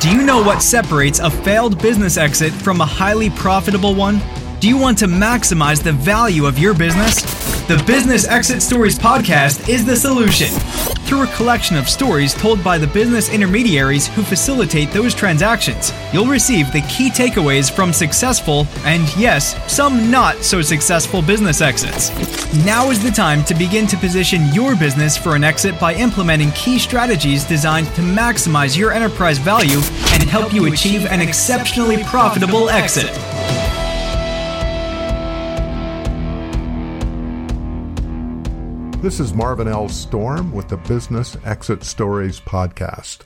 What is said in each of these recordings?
Do you know what separates a failed business exit from a highly profitable one? Do you want to maximize the value of your business? The Business Exit Stories podcast is the solution. Through a collection of stories told by the business intermediaries who facilitate those transactions, you'll receive the key takeaways from successful and, yes, some not so successful business exits. Now is the time to begin to position your business for an exit by implementing key strategies designed to maximize your enterprise value and help you achieve an exceptionally profitable exit. This is Marvin L. Storm with the Business Exit Stories podcast.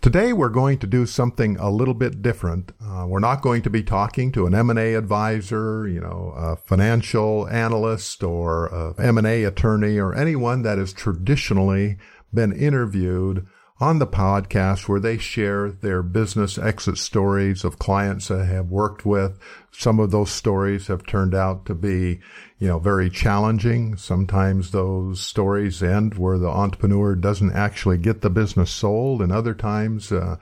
Today we're going to do something a little bit different. Uh, we're not going to be talking to an M&A advisor, you know, a financial analyst or a M&A attorney or anyone that has traditionally been interviewed on the podcast where they share their business exit stories of clients they have worked with. Some of those stories have turned out to be, you know, very challenging. Sometimes those stories end where the entrepreneur doesn't actually get the business sold. And other times, uh,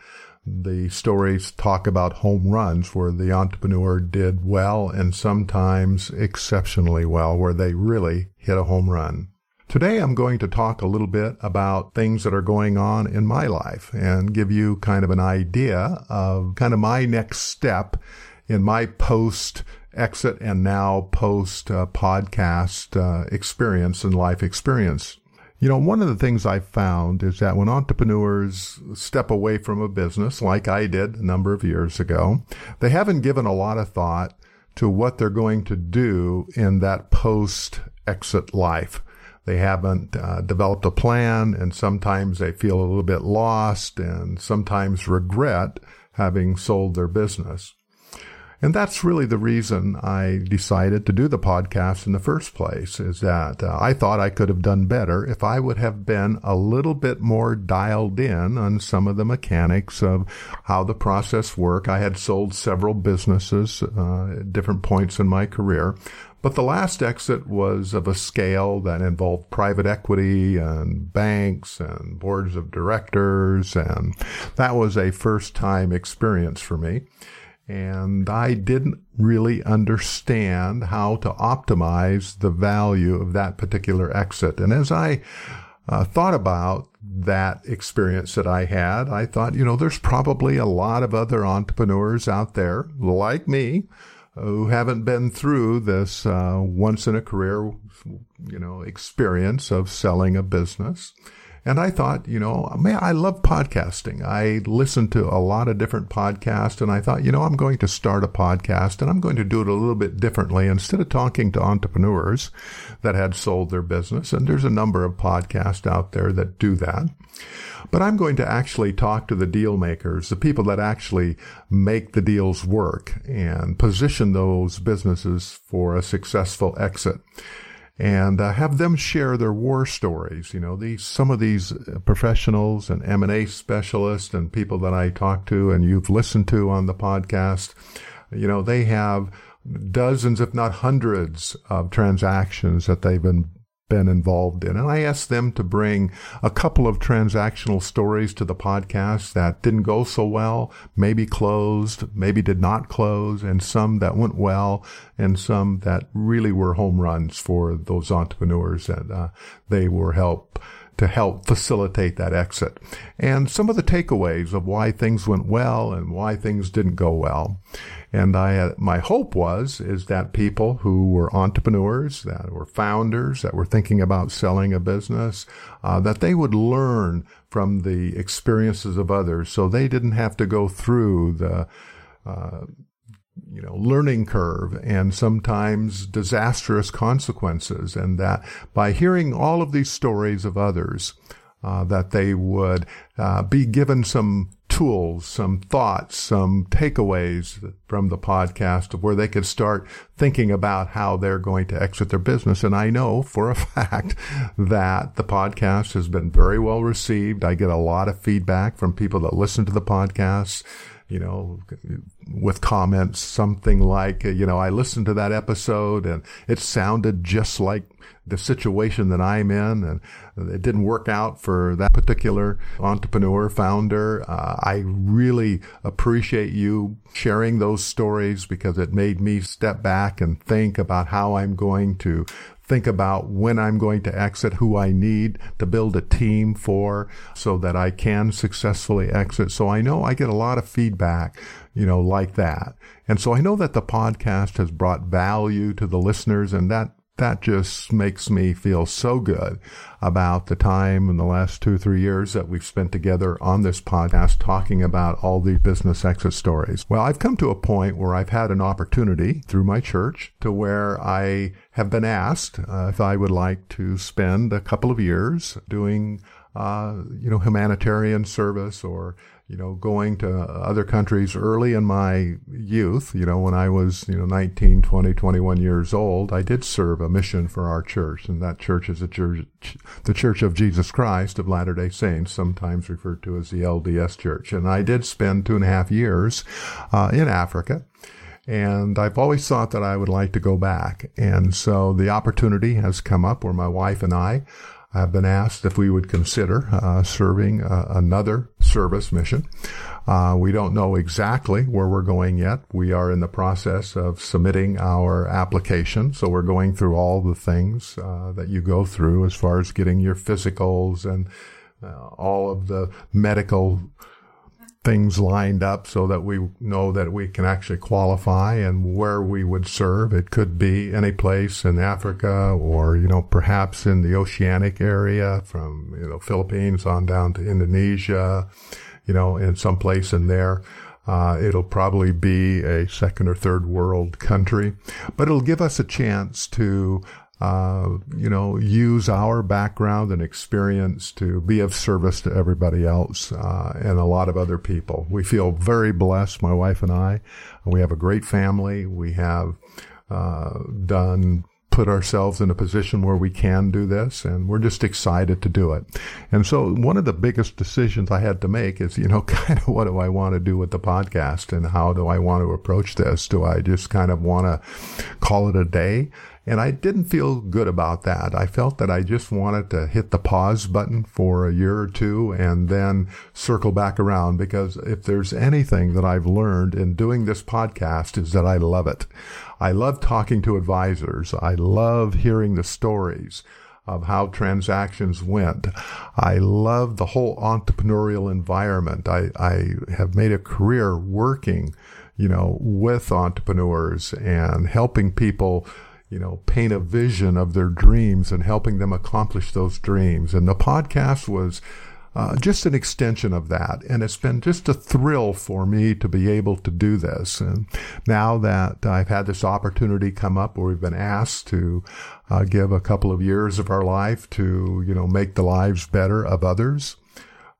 the stories talk about home runs where the entrepreneur did well and sometimes exceptionally well where they really hit a home run. Today I'm going to talk a little bit about things that are going on in my life and give you kind of an idea of kind of my next step in my post exit and now post uh, podcast uh, experience and life experience. You know, one of the things I found is that when entrepreneurs step away from a business, like I did a number of years ago, they haven't given a lot of thought to what they're going to do in that post exit life. They haven't uh, developed a plan, and sometimes they feel a little bit lost and sometimes regret having sold their business. And that's really the reason I decided to do the podcast in the first place is that uh, I thought I could have done better if I would have been a little bit more dialed in on some of the mechanics of how the process worked. I had sold several businesses uh, at different points in my career, but the last exit was of a scale that involved private equity and banks and boards of directors. And that was a first time experience for me. And I didn't really understand how to optimize the value of that particular exit. And as I uh, thought about that experience that I had, I thought, you know, there's probably a lot of other entrepreneurs out there like me who haven't been through this uh, once in a career, you know, experience of selling a business. And I thought, you know, man, I love podcasting. I listen to a lot of different podcasts and I thought, you know, I'm going to start a podcast and I'm going to do it a little bit differently. Instead of talking to entrepreneurs that had sold their business, and there's a number of podcasts out there that do that. But I'm going to actually talk to the deal makers, the people that actually make the deals work and position those businesses for a successful exit and uh, have them share their war stories. You know, these some of these professionals and M and A specialists and people that I talk to and you've listened to on the podcast. You know, they have dozens, if not hundreds, of transactions that they've been been involved in. And I asked them to bring a couple of transactional stories to the podcast that didn't go so well, maybe closed, maybe did not close, and some that went well, and some that really were home runs for those entrepreneurs that uh, they were help to help facilitate that exit. And some of the takeaways of why things went well and why things didn't go well. And I, my hope was, is that people who were entrepreneurs, that were founders, that were thinking about selling a business, uh, that they would learn from the experiences of others so they didn't have to go through the, uh, you know, learning curve and sometimes disastrous consequences. And that by hearing all of these stories of others, uh, that they would uh, be given some tools, some thoughts, some takeaways from the podcast of where they could start thinking about how they're going to exit their business. And I know for a fact that the podcast has been very well received. I get a lot of feedback from people that listen to the podcast you know, with comments, something like, you know, I listened to that episode and it sounded just like the situation that I'm in and it didn't work out for that particular entrepreneur founder. Uh, I really appreciate you sharing those stories because it made me step back and think about how I'm going to think about when I'm going to exit, who I need to build a team for so that I can successfully exit. So I know I get a lot of feedback, you know, like that. And so I know that the podcast has brought value to the listeners and that that just makes me feel so good about the time in the last two, three years that we've spent together on this podcast talking about all these business exit stories. Well, I've come to a point where I've had an opportunity through my church to where I have been asked uh, if I would like to spend a couple of years doing, uh, you know, humanitarian service or you know, going to other countries early in my youth, you know, when I was, you know, 19, 20, 21 years old, I did serve a mission for our church. And that church is church, the Church of Jesus Christ of Latter-day Saints, sometimes referred to as the LDS Church. And I did spend two and a half years uh, in Africa. And I've always thought that I would like to go back. And so the opportunity has come up where my wife and I have been asked if we would consider uh, serving uh, another service mission. Uh, we don't know exactly where we're going yet. We are in the process of submitting our application, so we're going through all the things uh, that you go through as far as getting your physicals and uh, all of the medical things lined up so that we know that we can actually qualify and where we would serve. It could be any place in Africa or, you know, perhaps in the oceanic area from, you know, Philippines on down to Indonesia, you know, in some place in there. Uh, it'll probably be a second or third world country, but it'll give us a chance to uh, you know, use our background and experience to be of service to everybody else uh, and a lot of other people. We feel very blessed, my wife and I. We have a great family. We have uh, done put ourselves in a position where we can do this and we're just excited to do it. And so one of the biggest decisions I had to make is, you know, kind of what do I want to do with the podcast and how do I want to approach this? Do I just kind of want to call it a day? And I didn't feel good about that. I felt that I just wanted to hit the pause button for a year or two and then circle back around because if there's anything that I've learned in doing this podcast is that I love it. I love talking to advisors. I love hearing the stories of how transactions went. I love the whole entrepreneurial environment. I, I have made a career working, you know, with entrepreneurs and helping people you know, paint a vision of their dreams and helping them accomplish those dreams. And the podcast was uh, just an extension of that. And it's been just a thrill for me to be able to do this. And now that I've had this opportunity come up where we've been asked to uh, give a couple of years of our life to, you know, make the lives better of others,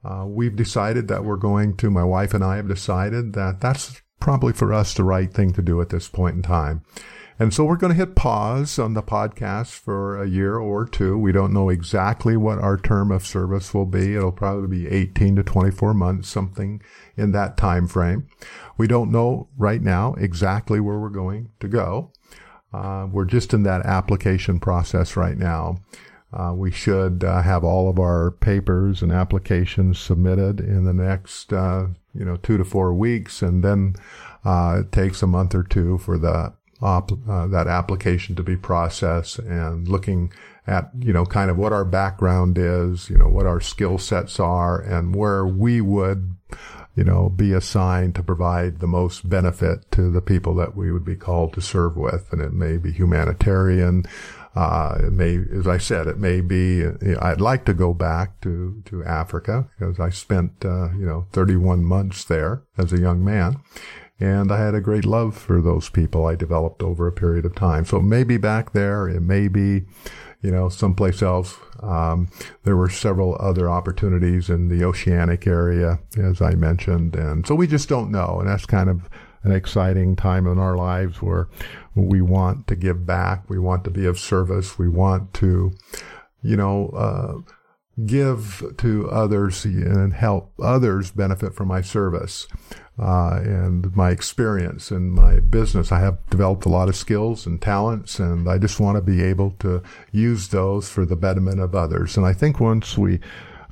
uh, we've decided that we're going to, my wife and I have decided that that's probably for us the right thing to do at this point in time. And so we're going to hit pause on the podcast for a year or two. We don't know exactly what our term of service will be. It'll probably be 18 to 24 months, something in that time frame. We don't know right now exactly where we're going to go. Uh, we're just in that application process right now. Uh, we should uh, have all of our papers and applications submitted in the next, uh, you know, two to four weeks, and then uh, it takes a month or two for the op, uh, that application to be processed and looking at, you know, kind of what our background is, you know, what our skill sets are and where we would, you know, be assigned to provide the most benefit to the people that we would be called to serve with. And it may be humanitarian. Uh, it may, as I said, it may be, I'd like to go back to, to Africa because I spent, uh, you know, 31 months there as a young man. And I had a great love for those people I developed over a period of time. So maybe back there, it may be, you know, someplace else. Um, there were several other opportunities in the oceanic area, as I mentioned. And so we just don't know. And that's kind of an exciting time in our lives where we want to give back. We want to be of service. We want to, you know, uh, give to others and help others benefit from my service uh, and my experience and my business. I have developed a lot of skills and talents, and I just want to be able to use those for the betterment of others. And I think once we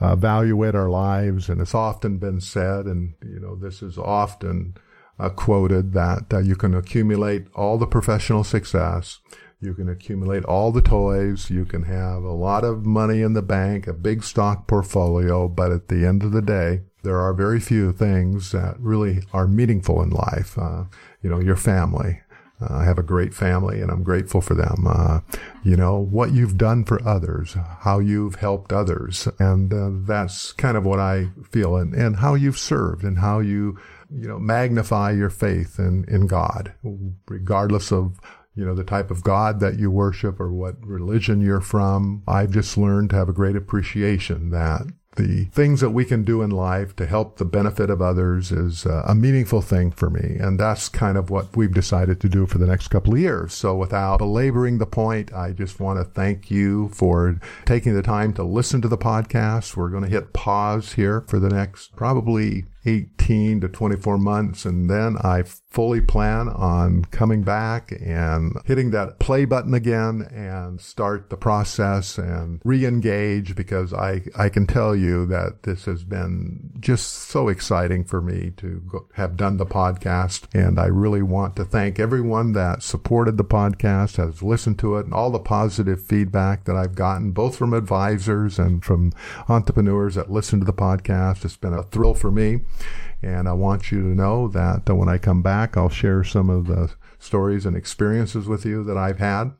uh, evaluate our lives, and it's often been said, and you know, this is often uh, quoted that uh, you can accumulate all the professional success. You can accumulate all the toys. You can have a lot of money in the bank, a big stock portfolio, but at the end of the day, there are very few things that really are meaningful in life. Uh, you know, your family. Uh, I have a great family and I'm grateful for them. Uh, you know, what you've done for others, how you've helped others. And uh, that's kind of what I feel and, and how you've served and how you, you know, magnify your faith in, in God, regardless of you know, the type of God that you worship or what religion you're from. I've just learned to have a great appreciation that the things that we can do in life to help the benefit of others is uh, a meaningful thing for me. And that's kind of what we've decided to do for the next couple of years. So without belaboring the point, I just want to thank you for taking the time to listen to the podcast. We're going to hit pause here for the next probably 18 to 24 months. And then I fully plan on coming back and hitting that play button again and start the process and re-engage because I, I can tell you that this has been just so exciting for me to go, have done the podcast. And I really want to thank everyone that supported the podcast, has listened to it and all the positive feedback that I've gotten, both from advisors and from entrepreneurs that listen to the podcast. It's been a thrill for me. And I want you to know that uh, when I come back, I'll share some of the stories and experiences with you that I've had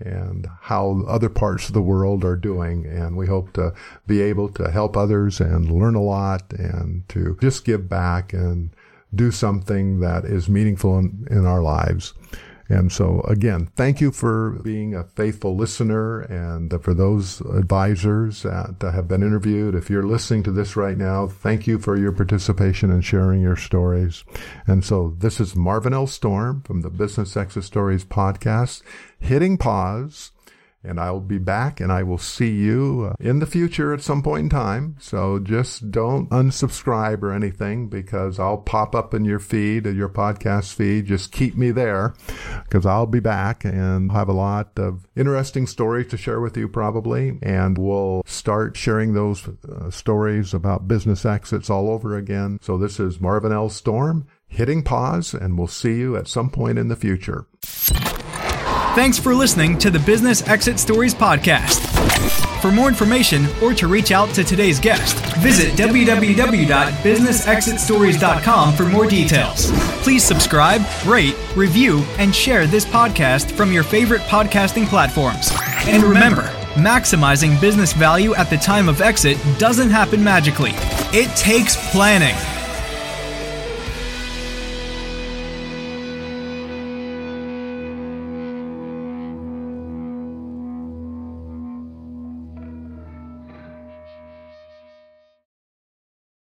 and how other parts of the world are doing. And we hope to be able to help others and learn a lot and to just give back and do something that is meaningful in, in our lives. And so again, thank you for being a faithful listener and for those advisors that have been interviewed. If you're listening to this right now, thank you for your participation and sharing your stories. And so this is Marvin L. Storm from the Business Exit Stories podcast, hitting pause and I will be back and I will see you uh, in the future at some point in time. So just don't unsubscribe or anything because I'll pop up in your feed, your podcast feed. Just keep me there because I'll be back and have a lot of interesting stories to share with you probably. And we'll start sharing those uh, stories about business exits all over again. So this is Marvin L. Storm hitting pause and we'll see you at some point in the future. Thanks for listening to the Business Exit Stories podcast. For more information or to reach out to today's guest, visit www.businessexitstories.com for more details. Please subscribe, rate, review, and share this podcast from your favorite podcasting platforms. And remember, maximizing business value at the time of exit doesn't happen magically. It takes planning.